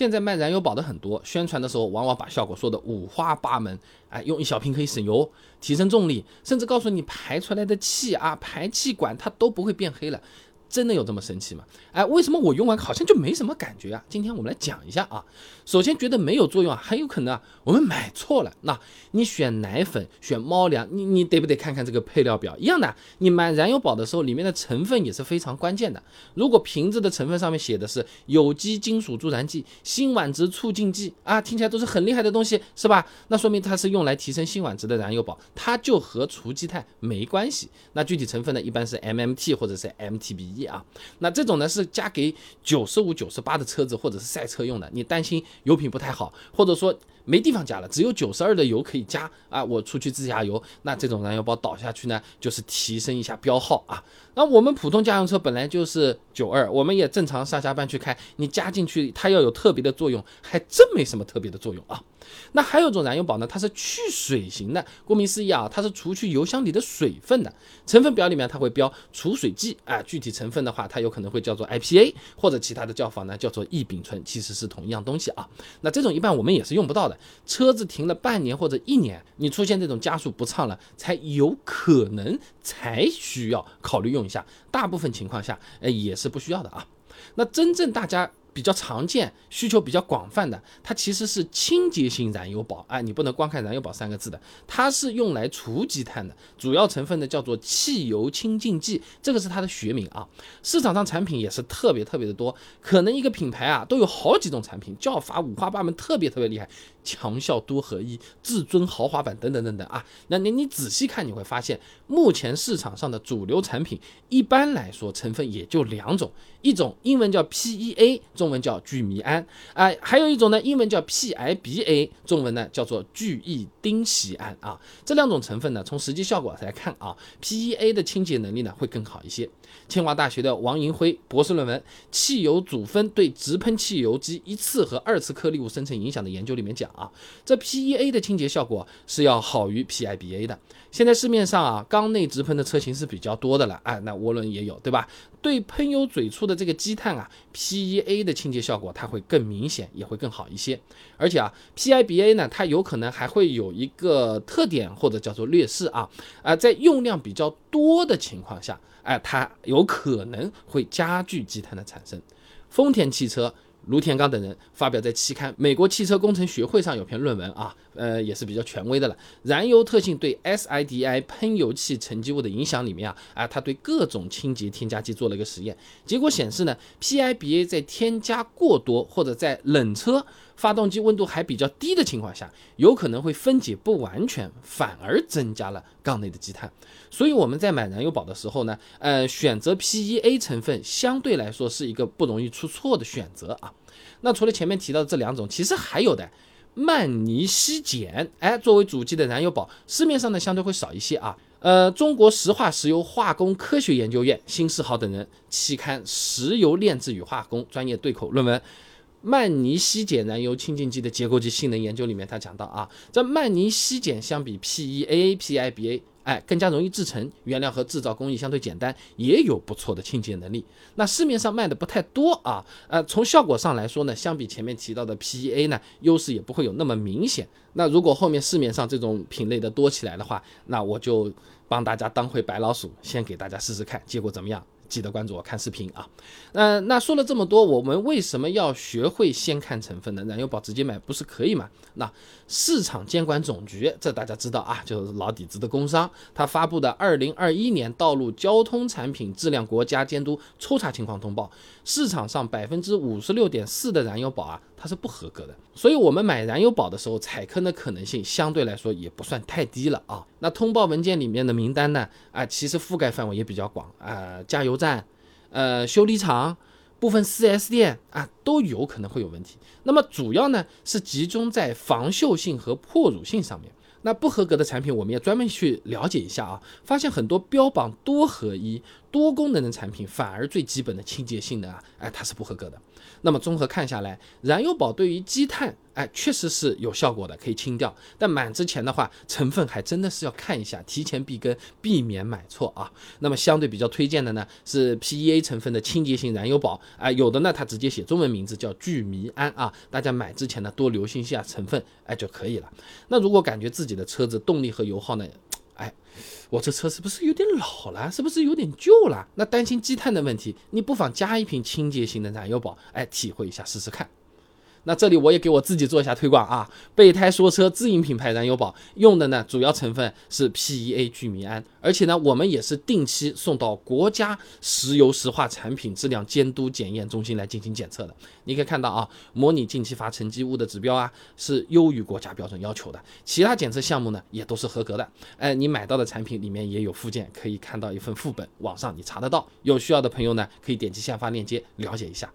现在卖燃油宝的很多，宣传的时候往往把效果说的五花八门，哎，用一小瓶可以省油、提升重力，甚至告诉你排出来的气啊、排气管它都不会变黑了。真的有这么神奇吗？哎，为什么我用完好像就没什么感觉啊？今天我们来讲一下啊。首先觉得没有作用啊，很有可能啊我们买错了。那你选奶粉、选猫粮，你你得不得看看这个配料表？一样的，你买燃油宝的时候，里面的成分也是非常关键的。如果瓶子的成分上面写的是有机金属助燃剂、辛烷值促进剂啊，听起来都是很厉害的东西，是吧？那说明它是用来提升辛烷值的燃油宝，它就和除积碳没关系。那具体成分呢，一般是 MMT 或者是 MTBE。啊，那这种呢是加给九十五、九十八的车子或者是赛车用的，你担心油品不太好，或者说没地方加了，只有九十二的油可以加啊，我出去自驾游，那这种燃油宝倒下去呢，就是提升一下标号啊。那我们普通家用车本来就是九二，我们也正常上下班去开，你加进去它要有特别的作用，还真没什么特别的作用啊。那还有一种燃油宝呢，它是去水型的，顾名思义啊，它是除去油箱里的水分的。成分表里面它会标除水剂啊，具体成分的话，它有可能会叫做 IPA 或者其他的叫法呢，叫做异丙醇，其实是同一样东西啊。那这种一般我们也是用不到的，车子停了半年或者一年，你出现这种加速不畅了，才有可能才需要考虑用。一下，大部分情况下，哎，也是不需要的啊。那真正大家。比较常见、需求比较广泛的，它其实是清洁型燃油宝。哎，你不能光看“燃油宝”三个字的，它是用来除积碳的，主要成分呢叫做汽油清净剂，这个是它的学名啊。市场上产品也是特别特别的多，可能一个品牌啊都有好几种产品，叫法五花八门，特别特别厉害。强效多合一、至尊豪华版等等等等啊，那你你仔细看你会发现，目前市场上的主流产品一般来说成分也就两种，一种英文叫 PEA，中文叫聚醚胺啊，还有一种呢英文叫 PIBA，中文呢叫做聚异丁烯胺啊。这两种成分呢，从实际效果来看啊，PEA 的清洁能力呢会更好一些。清华大学的王银辉博士论文《汽油组分对直喷汽油机一次和二次颗粒物生成影响的研究》里面讲啊，这 PEA 的清洁效果是要好于 PIBA 的。现在市面上啊，缸内直喷的车型是比较多的了，哎，那涡轮也有，对吧？对喷油嘴处的这个积碳啊，PEA 的清洁效果它会更明显，也会更好一些。而且啊，PIBA 呢，它有可能还会有一个特点或者叫做劣势啊，啊，在用量比较多的情况下，哎，它有可能会加剧积碳的产生。丰田汽车。卢田刚等人发表在期刊《美国汽车工程学会》上有篇论文啊，呃，也是比较权威的了。燃油特性对 SIDI 喷油器沉积物的影响里面啊，啊，他对各种清洁添加剂做了一个实验，结果显示呢，PIBA 在添加过多或者在冷车。发动机温度还比较低的情况下，有可能会分解不完全，反而增加了缸内的积碳。所以我们在买燃油宝的时候呢，呃，选择 PEA 成分相对来说是一个不容易出错的选择啊。那除了前面提到的这两种，其实还有的曼尼西碱，哎，作为主机的燃油宝，市面上呢相对会少一些啊。呃，中国石化石油化工科学研究院辛世豪等人期刊《石油炼制与化工》专业对口论文。曼尼西碱燃油清净剂的结构及性能研究里面，他讲到啊，这曼尼西碱相比 PEA、PIBA，哎，更加容易制成，原料和制造工艺相对简单，也有不错的清洁能力。那市面上卖的不太多啊，呃，从效果上来说呢，相比前面提到的 PEA 呢，优势也不会有那么明显。那如果后面市面上这种品类的多起来的话，那我就帮大家当回白老鼠，先给大家试试看，结果怎么样？记得关注我看视频啊，那那说了这么多，我们为什么要学会先看成分呢？燃油宝直接买不是可以吗？那市场监管总局这大家知道啊，就是老底子的工商，他发布的《二零二一年道路交通产品质量国家监督抽查情况通报》，市场上百分之五十六点四的燃油宝啊，它是不合格的。所以，我们买燃油宝的时候，踩坑的可能性相对来说也不算太低了啊。那通报文件里面的名单呢？啊，其实覆盖范围也比较广啊，加油站、呃修理厂、部分 4S 店啊，都有可能会有问题。那么主要呢是集中在防锈性和破乳性上面。那不合格的产品，我们要专门去了解一下啊，发现很多标榜多合一、多功能的产品，反而最基本的清洁性能啊，哎，它是不合格的。那么综合看下来，燃油宝对于积碳，哎，确实是有效果的，可以清掉。但满之前的话，成分还真的是要看一下，提前避根，避免买错啊。那么相对比较推荐的呢，是 PEA 成分的清洁型燃油宝，啊，有的呢它直接写中文名字叫聚醚胺啊，大家买之前呢多留心一下成分，哎就可以了。那如果感觉自己的车子动力和油耗呢？哎，我这车是不是有点老了？是不是有点旧了？那担心积碳的问题，你不妨加一瓶清洁型的燃油宝，哎，体会一下试试看。那这里我也给我自己做一下推广啊，备胎说车自营品牌燃油宝用的呢，主要成分是 PEA 聚醚胺，而且呢，我们也是定期送到国家石油石化产品质量监督检验中心来进行检测的。你可以看到啊，模拟进气阀沉积物的指标啊，是优于国家标准要求的，其他检测项目呢也都是合格的。哎，你买到的产品里面也有附件，可以看到一份副本，网上你查得到。有需要的朋友呢，可以点击下方链接了解一下。